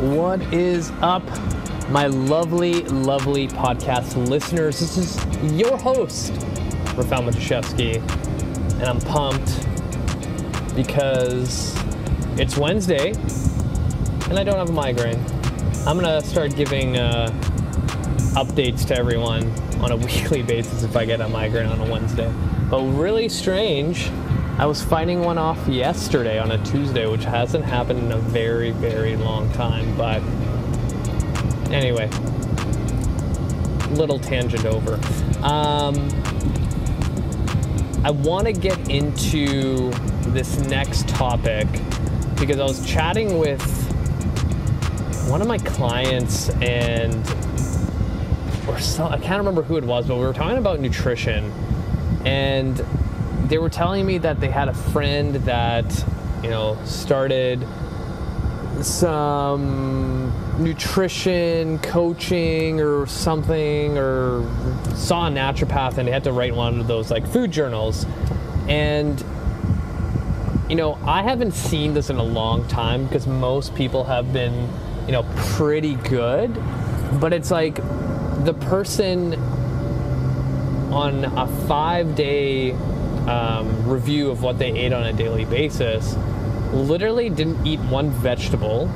What is up, my lovely, lovely podcast listeners? This is your host, Rafael Matuszewski, and I'm pumped because it's Wednesday and I don't have a migraine. I'm gonna start giving uh, updates to everyone on a weekly basis if I get a migraine on a Wednesday. But really strange, I was fighting one off yesterday on a Tuesday, which hasn't happened in a very, very long time. But anyway, little tangent over. Um, I want to get into this next topic because I was chatting with one of my clients and or so, I can't remember who it was, but we were talking about nutrition and they were telling me that they had a friend that, you know, started some nutrition coaching or something, or saw a naturopath and they had to write one of those like food journals. And, you know, I haven't seen this in a long time because most people have been, you know, pretty good. But it's like the person on a five day um, review of what they ate on a daily basis, literally didn't eat one vegetable,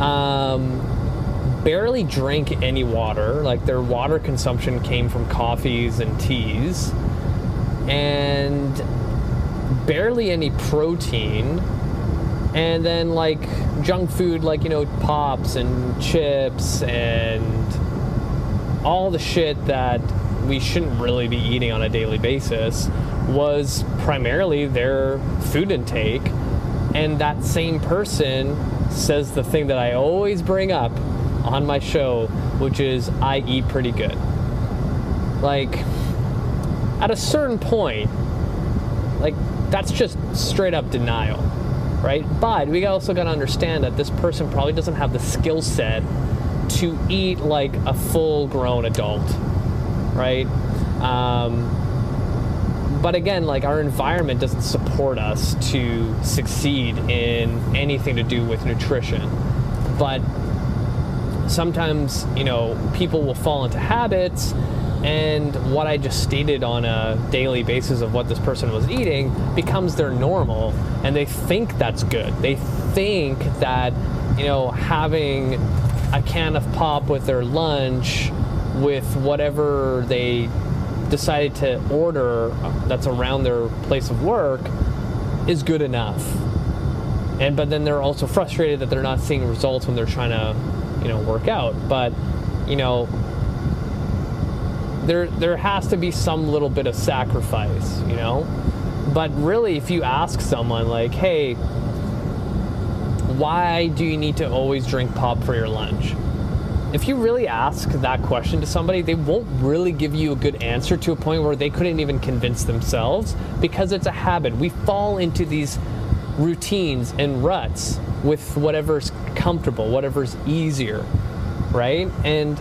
um, barely drank any water. Like their water consumption came from coffees and teas, and barely any protein. And then like junk food, like you know, pops and chips and all the shit that we shouldn't really be eating on a daily basis was primarily their food intake. And that same person says the thing that I always bring up on my show, which is I eat pretty good. Like, at a certain point, like, that's just straight up denial, right? But we also got to understand that this person probably doesn't have the skill set to eat like a full grown adult right? Um, but again, like our environment doesn't support us to succeed in anything to do with nutrition. But sometimes, you know, people will fall into habits and what I just stated on a daily basis of what this person was eating becomes their normal and they think that's good. They think that, you know, having a can of pop with their lunch with whatever they decided to order that's around their place of work is good enough. And but then they're also frustrated that they're not seeing results when they're trying to, you know, work out. But, you know, there there has to be some little bit of sacrifice, you know? But really if you ask someone like, "Hey, why do you need to always drink pop for your lunch?" If you really ask that question to somebody, they won't really give you a good answer to a point where they couldn't even convince themselves because it's a habit. We fall into these routines and ruts with whatever's comfortable, whatever's easier, right? And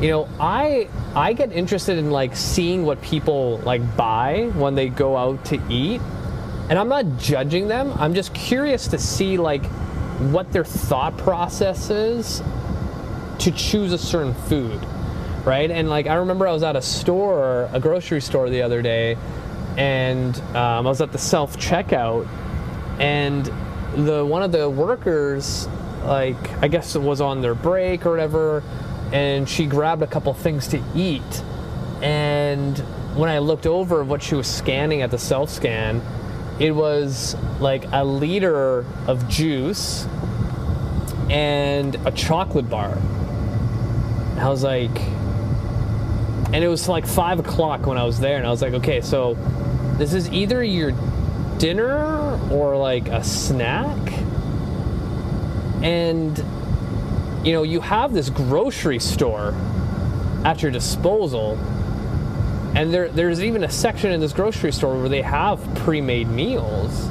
you know, I I get interested in like seeing what people like buy when they go out to eat. And I'm not judging them. I'm just curious to see like what their thought process is to choose a certain food, right? And like I remember I was at a store, a grocery store the other day, and um, I was at the self checkout, and the one of the workers, like I guess it was on their break or whatever, and she grabbed a couple things to eat, and when I looked over what she was scanning at the self scan, it was like a liter of juice and a chocolate bar. I was like, and it was like five o'clock when I was there, and I was like, okay, so this is either your dinner or like a snack. And, you know, you have this grocery store at your disposal. And there, there's even a section in this grocery store where they have pre made meals.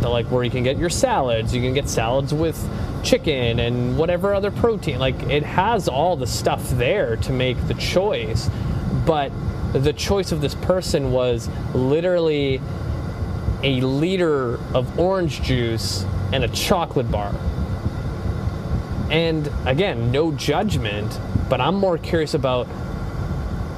like where you can get your salads. You can get salads with chicken and whatever other protein. Like it has all the stuff there to make the choice. But the choice of this person was literally a liter of orange juice and a chocolate bar. And again, no judgment, but I'm more curious about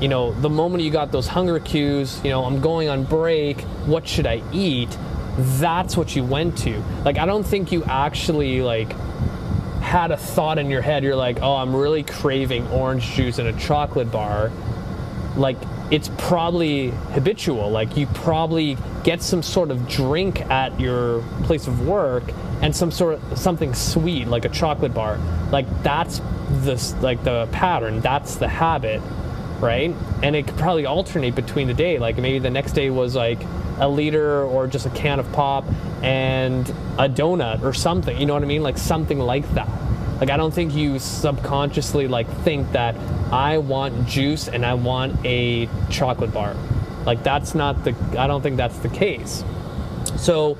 you know, the moment you got those hunger cues, you know, I'm going on break, what should I eat? That's what you went to. Like I don't think you actually like had a thought in your head. You're like, "Oh, I'm really craving orange juice and a chocolate bar." Like it's probably habitual. Like you probably get some sort of drink at your place of work and some sort of something sweet like a chocolate bar. Like that's the like the pattern. That's the habit right? And it could probably alternate between the day. Like maybe the next day was like a liter or just a can of pop and a donut or something. You know what I mean? Like something like that. Like I don't think you subconsciously like think that I want juice and I want a chocolate bar. Like that's not the I don't think that's the case. So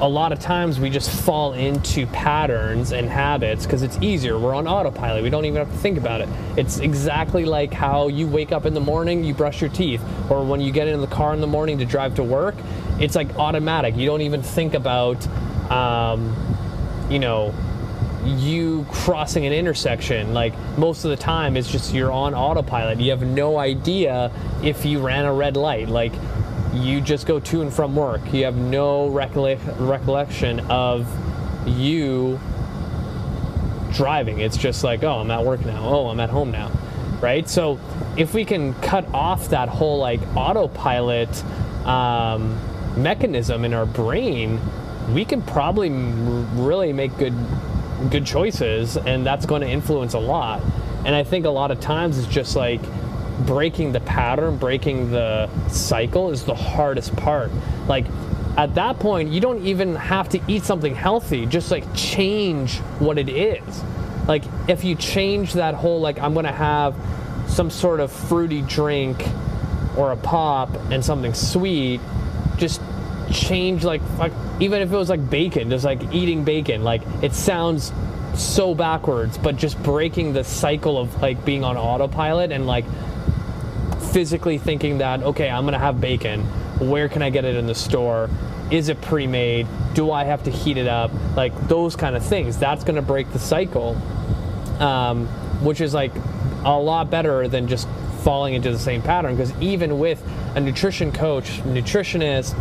a lot of times we just fall into patterns and habits because it's easier. We're on autopilot. We don't even have to think about it. It's exactly like how you wake up in the morning, you brush your teeth, or when you get in the car in the morning to drive to work, it's like automatic. You don't even think about, um, you know, you crossing an intersection. Like most of the time, it's just you're on autopilot. You have no idea if you ran a red light. Like you just go to and from work. You have no recollection of you driving. It's just like, oh, I'm at work now. Oh, I'm at home now. Right? So if we can cut off that whole like autopilot um, mechanism in our brain, we can probably really make good good choices and that's going to influence a lot. And I think a lot of times it's just like breaking the pattern, breaking the cycle is the hardest part. Like at that point, you don't even have to eat something healthy, just like change what it is. Like if you change that whole like I'm going to have some sort of fruity drink or a pop and something sweet, just change like, even if it was like bacon, just like eating bacon, like it sounds so backwards, but just breaking the cycle of like being on autopilot and like physically thinking that, okay, I'm gonna have bacon. Where can I get it in the store? Is it pre made? Do I have to heat it up? Like those kind of things. That's gonna break the cycle, um, which is like a lot better than just falling into the same pattern. Because even with a nutrition coach, nutritionist,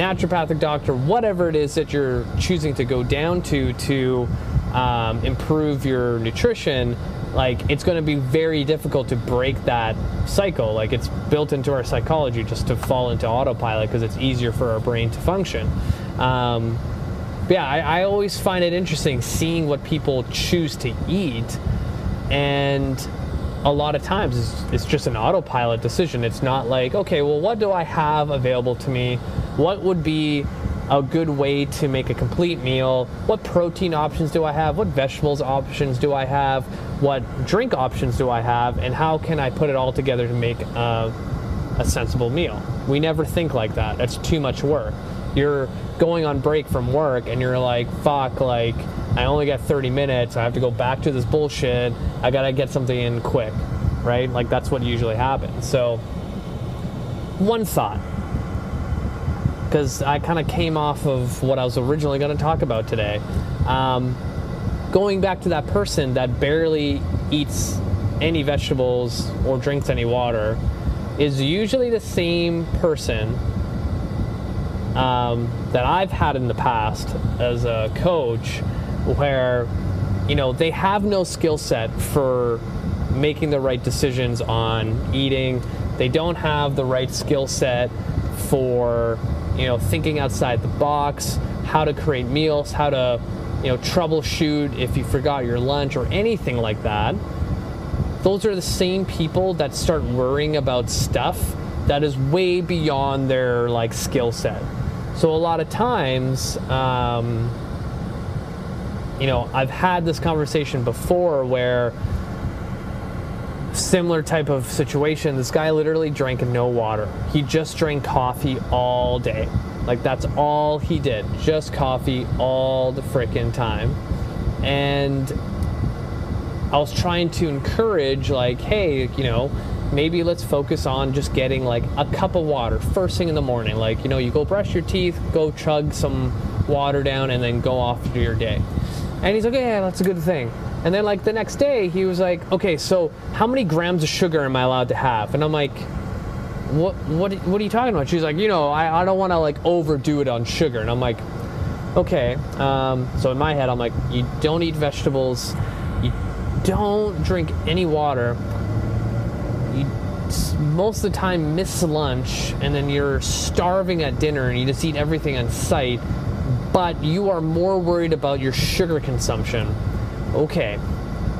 naturopathic doctor, whatever it is that you're choosing to go down to to um, improve your nutrition, like it's going to be very difficult to break that cycle like it's built into our psychology just to fall into autopilot because it's easier for our brain to function um, yeah I, I always find it interesting seeing what people choose to eat and a lot of times it's, it's, just an autopilot decision. It's not like, okay, well, what do I have available to me? What would be a good way to make a complete meal. What protein options do I have? What vegetables options do I have? What drink options do I have? And how can I put it all together to make a, a sensible meal? We never think like that. That's too much work. You're going on break from work and you're like, fuck, like, I only got 30 minutes. I have to go back to this bullshit. I gotta get something in quick, right? Like, that's what usually happens. So, one thought because I kind of came off of what I was originally going to talk about today. Um, going back to that person that barely eats any vegetables or drinks any water is usually the same person um, that I've had in the past as a coach where you know they have no skill set for making the right decisions on eating they don't have the right skill set for you know, thinking outside the box, how to create meals, how to, you know, troubleshoot if you forgot your lunch or anything like that. Those are the same people that start worrying about stuff that is way beyond their like skill set. So a lot of times, um, you know, I've had this conversation before where similar type of situation. This guy literally drank no water. He just drank coffee all day. Like that's all he did. Just coffee all the freaking time. And I was trying to encourage like, hey, you know, maybe let's focus on just getting like a cup of water first thing in the morning. Like, you know, you go brush your teeth, go chug some water down and then go off to your day. And he's like, yeah, that's a good thing. And then like the next day, he was like, okay, so how many grams of sugar am I allowed to have? And I'm like, what what what are you talking about? She's like, you know, I, I don't want to like overdo it on sugar. And I'm like, okay. Um, so in my head, I'm like, you don't eat vegetables, you don't drink any water, you most of the time miss lunch, and then you're starving at dinner and you just eat everything on sight. But you are more worried about your sugar consumption. Okay.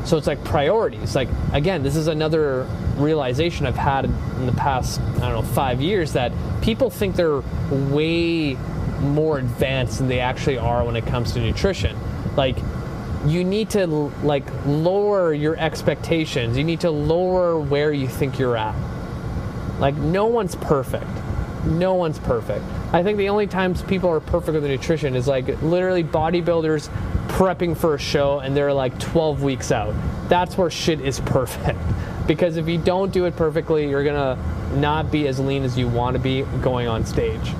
So it's like priorities. Like again, this is another realization I've had in the past, I don't know, five years that people think they're way more advanced than they actually are when it comes to nutrition. Like you need to like lower your expectations. You need to lower where you think you're at. Like no one's perfect. No one's perfect. I think the only times people are perfect with nutrition is like literally bodybuilders prepping for a show and they're like 12 weeks out. That's where shit is perfect. Because if you don't do it perfectly, you're gonna not be as lean as you want to be going on stage.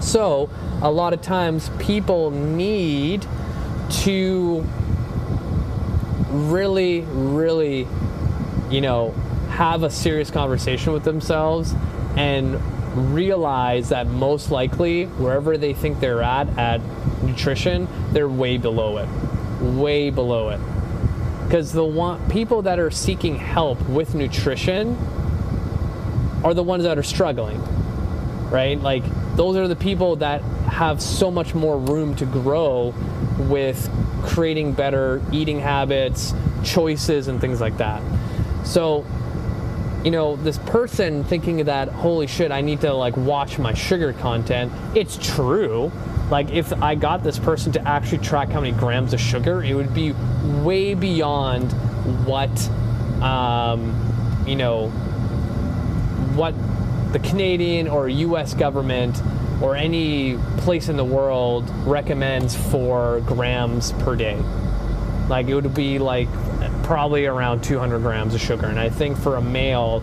So, a lot of times people need to really, really, you know, have a serious conversation with themselves and realize that most likely wherever they think they're at at nutrition, they're way below it. Way below it. Because the one people that are seeking help with nutrition are the ones that are struggling. Right? Like those are the people that have so much more room to grow with creating better eating habits, choices and things like that. So you know, this person thinking that, holy shit, I need to like watch my sugar content. It's true. Like, if I got this person to actually track how many grams of sugar, it would be way beyond what, um, you know, what the Canadian or US government or any place in the world recommends for grams per day. Like, it would be like probably around 200 grams of sugar. And I think for a male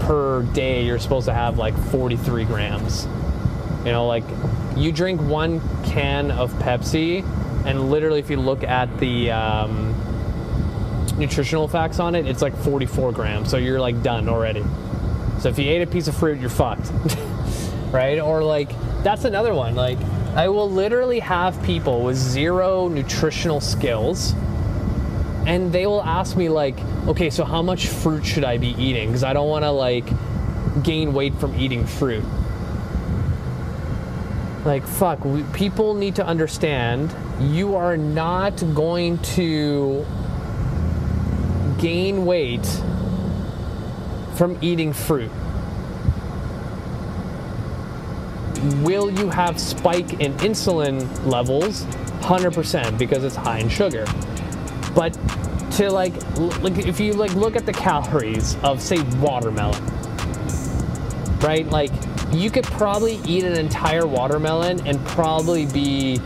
per day, you're supposed to have like 43 grams. You know, like you drink one can of Pepsi, and literally, if you look at the um, nutritional facts on it, it's like 44 grams. So you're like done already. So if you ate a piece of fruit, you're fucked. right? Or like, that's another one. Like, I will literally have people with zero nutritional skills and they will ask me like okay so how much fruit should i be eating? Because i don't want to like gain weight from eating fruit. Like fuck we, people need to understand you are not going to gain weight from eating fruit. Will you have spike in insulin levels? 100% because it's high in sugar but to like, like if you like look at the calories of say watermelon, right? Like you could probably eat an entire watermelon and probably be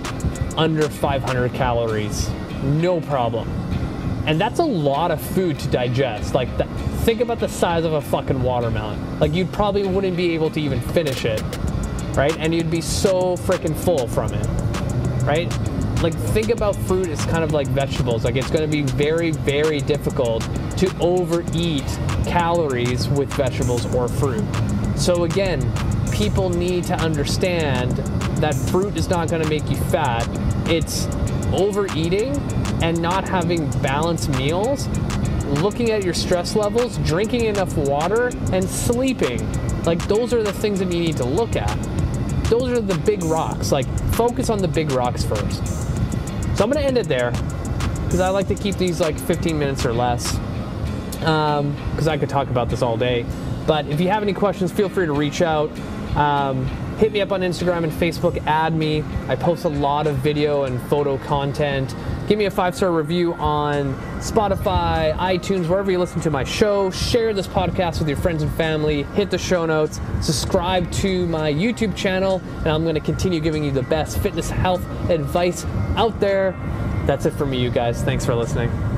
under 500 calories, no problem. And that's a lot of food to digest. Like think about the size of a fucking watermelon. Like you probably wouldn't be able to even finish it, right? And you'd be so freaking full from it, right? Like think about fruit as kind of like vegetables. Like it's going to be very, very difficult to overeat calories with vegetables or fruit. So again, people need to understand that fruit is not going to make you fat. It's overeating and not having balanced meals, looking at your stress levels, drinking enough water, and sleeping. Like those are the things that you need to look at. Those are the big rocks. Like focus on the big rocks first. So I'm gonna end it there because I like to keep these like 15 minutes or less because um, I could talk about this all day. But if you have any questions, feel free to reach out. Um, hit me up on Instagram and Facebook, add me. I post a lot of video and photo content. Give me a five star review on Spotify, iTunes, wherever you listen to my show. Share this podcast with your friends and family. Hit the show notes. Subscribe to my YouTube channel, and I'm going to continue giving you the best fitness, health advice out there. That's it for me, you guys. Thanks for listening.